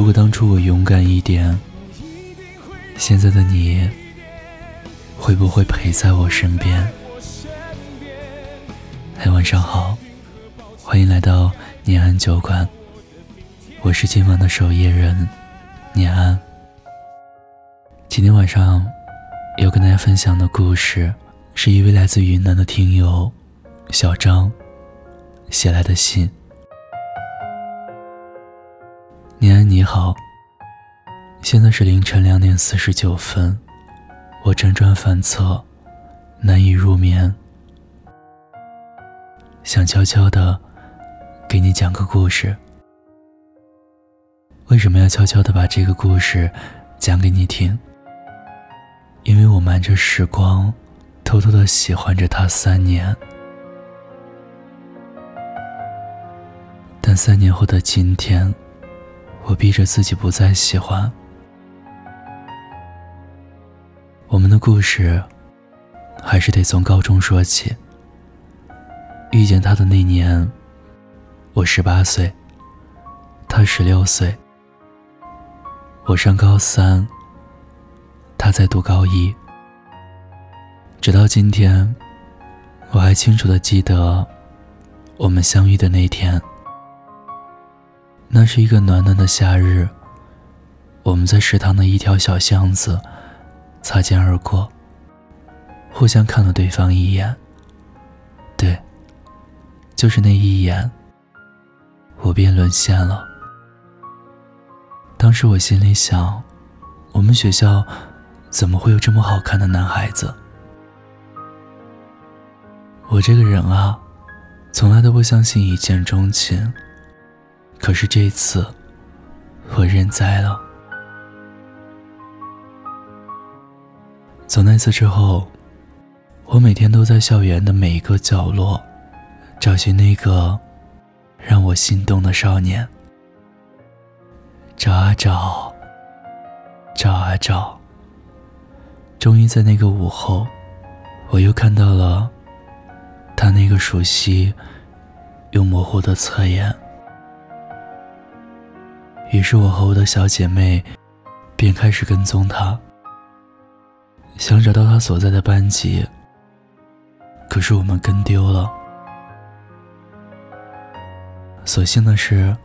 如果当初我勇敢一点，现在的你会不会陪在我身边？嗨，晚上好，欢迎来到念安酒馆，我是今晚的守夜人念安。今天晚上要跟大家分享的故事，是一位来自云南的听友小张写来的信。念安你好，现在是凌晨两点四十九分，我辗转反侧，难以入眠，想悄悄的给你讲个故事。为什么要悄悄的把这个故事讲给你听？因为我瞒着时光，偷偷的喜欢着他三年，但三年后的今天，我逼着自己不再喜欢。我们的故事，还是得从高中说起。遇见他的那年，我十八岁，他十六岁，我上高三。他在读高一，直到今天，我还清楚的记得我们相遇的那天。那是一个暖暖的夏日，我们在食堂的一条小巷子擦肩而过，互相看了对方一眼。对，就是那一眼，我便沦陷了。当时我心里想，我们学校。怎么会有这么好看的男孩子？我这个人啊，从来都不相信一见钟情。可是这一次，我认栽了。从那次之后，我每天都在校园的每一个角落，找寻那个让我心动的少年。找啊找，找啊找。终于在那个午后，我又看到了他那个熟悉又模糊的侧颜。于是我和我的小姐妹便开始跟踪他，想找到他所在的班级。可是我们跟丢了。所幸的是，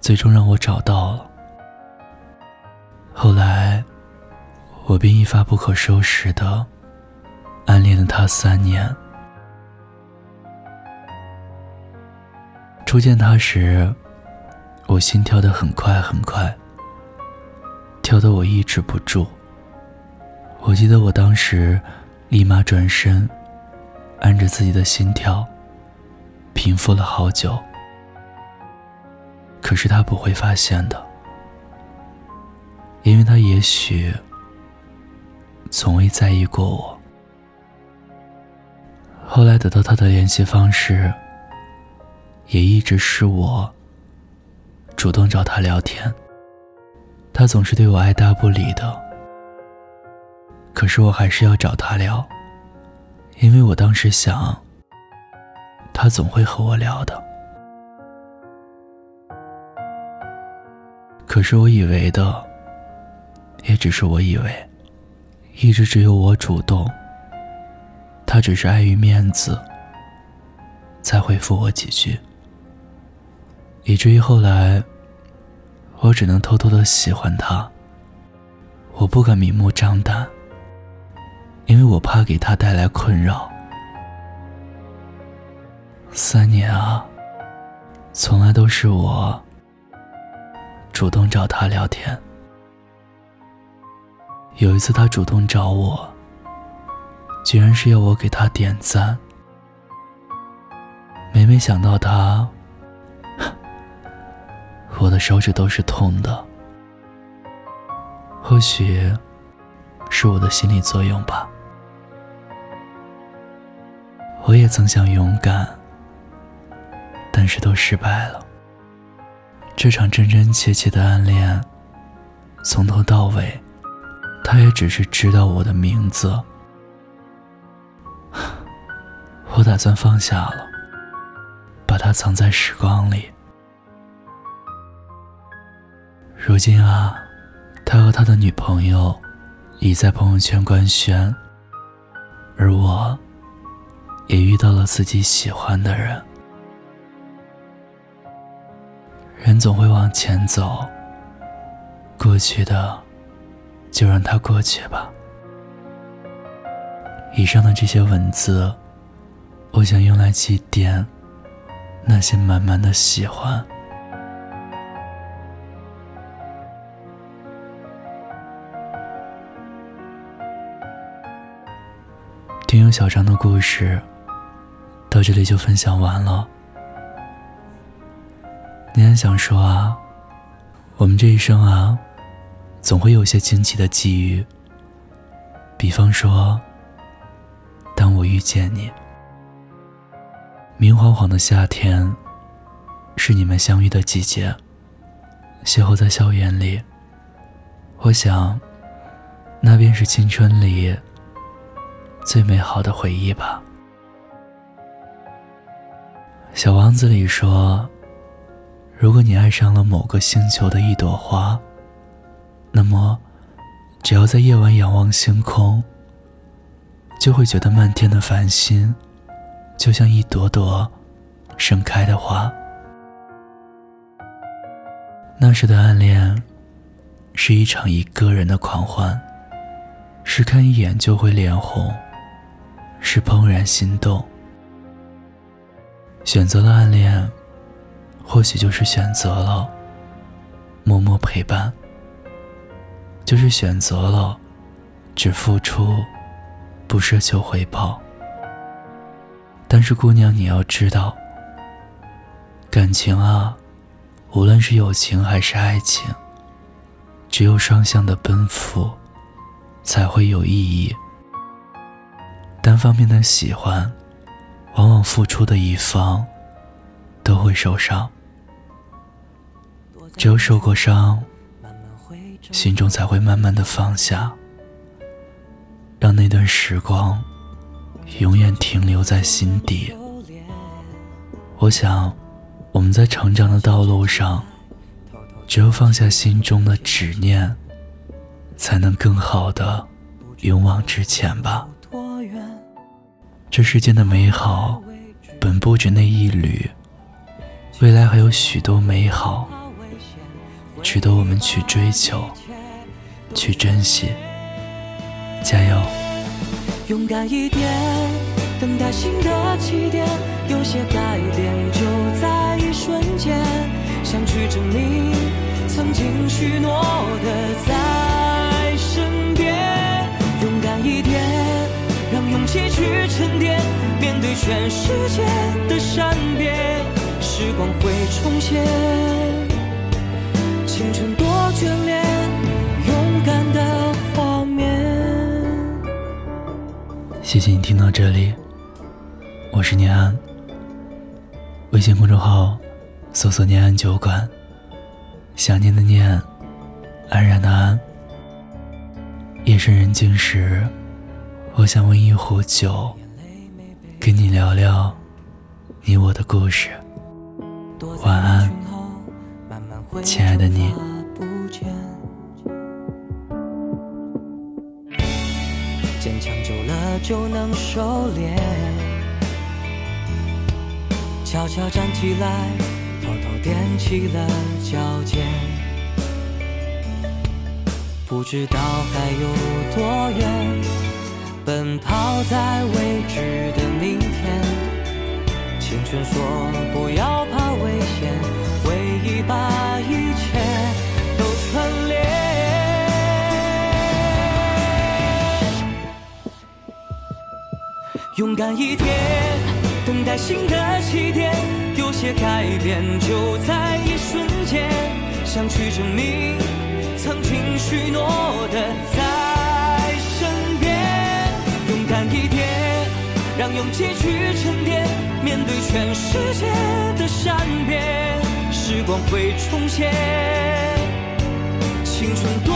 最终让我找到了。后来。我便一发不可收拾的暗恋了他三年。初见他时，我心跳得很快很快，跳得我抑制不住。我记得我当时立马转身，按着自己的心跳，平复了好久。可是他不会发现的，因为他也许。从未在意过我。后来得到他的联系方式，也一直是我主动找他聊天。他总是对我爱答不理的，可是我还是要找他聊，因为我当时想，他总会和我聊的。可是我以为的，也只是我以为。一直只有我主动，他只是碍于面子，才回复我几句，以至于后来，我只能偷偷的喜欢他。我不敢明目张胆，因为我怕给他带来困扰。三年啊，从来都是我主动找他聊天。有一次，他主动找我，居然是要我给他点赞。每每想到他，我的手指都是痛的。或许是我的心理作用吧。我也曾想勇敢，但是都失败了。这场真真切切的暗恋，从头到尾。他也只是知道我的名字，我打算放下了，把它藏在时光里。如今啊，他和他的女朋友已在朋友圈官宣，而我也遇到了自己喜欢的人。人总会往前走，过去的就让它过去吧。以上的这些文字，我想用来祭奠那些满满的喜欢。小张的故事到这里就分享完了。你还想说啊，我们这一生啊，总会有些惊奇的际遇。比方说。当我遇见你，明晃晃的夏天，是你们相遇的季节。邂逅在校园里，我想，那便是青春里最美好的回忆吧。小王子里说，如果你爱上了某个星球的一朵花，那么，只要在夜晚仰望星空。就会觉得漫天的繁星，就像一朵朵盛开的花。那时的暗恋，是一场一个人的狂欢，是看一眼就会脸红，是怦然心动。选择了暗恋，或许就是选择了默默陪伴，就是选择了只付出。不奢求回报，但是姑娘，你要知道，感情啊，无论是友情还是爱情，只有双向的奔赴，才会有意义。单方面的喜欢，往往付出的一方都会受伤。只有受过伤，心中才会慢慢的放下。让那段时光永远停留在心底。我想，我们在成长的道路上，只有放下心中的执念，才能更好的勇往直前吧。这世间的美好，本不止那一缕，未来还有许多美好，值得我们去追求，去珍惜。加油！勇敢一点，等待新的起点。有些改变就在一瞬间，想去证明曾经许诺的在去沉淀，面对全世界的善变，时光会重现，青春多眷恋，勇敢的画面。谢谢你听到这里，我是念安。微信公众号搜索“念安酒馆”，想念的念，安然的安。夜深人静时，我想温一壶酒，跟你聊聊你我的故事。晚安，亲爱的你。坚强久了就能收敛，悄悄站起来，偷偷踮起了脚尖，不知道还有多远，奔跑在未知的明天。青春说不要怕危险，回忆把一切都串联。勇敢一点，等待新的起点。有些改变就在一瞬间，想去证明曾经许诺的让勇气去沉淀，面对全世界的善变，时光会重现。青春多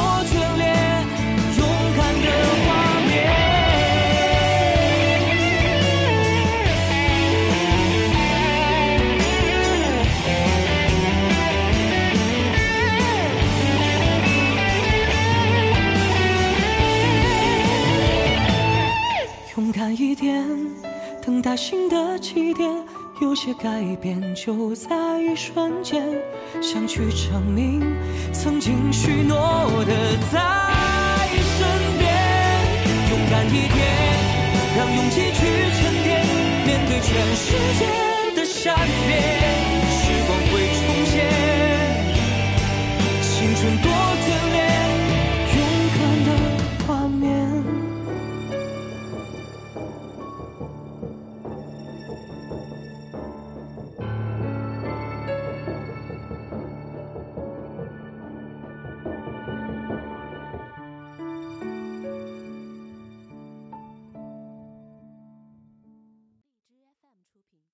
有些改变就在一瞬间，想去证明曾经许诺的在身边，勇敢一点，让勇气去沉淀，面对全世界的善变，时光会重现，青春多。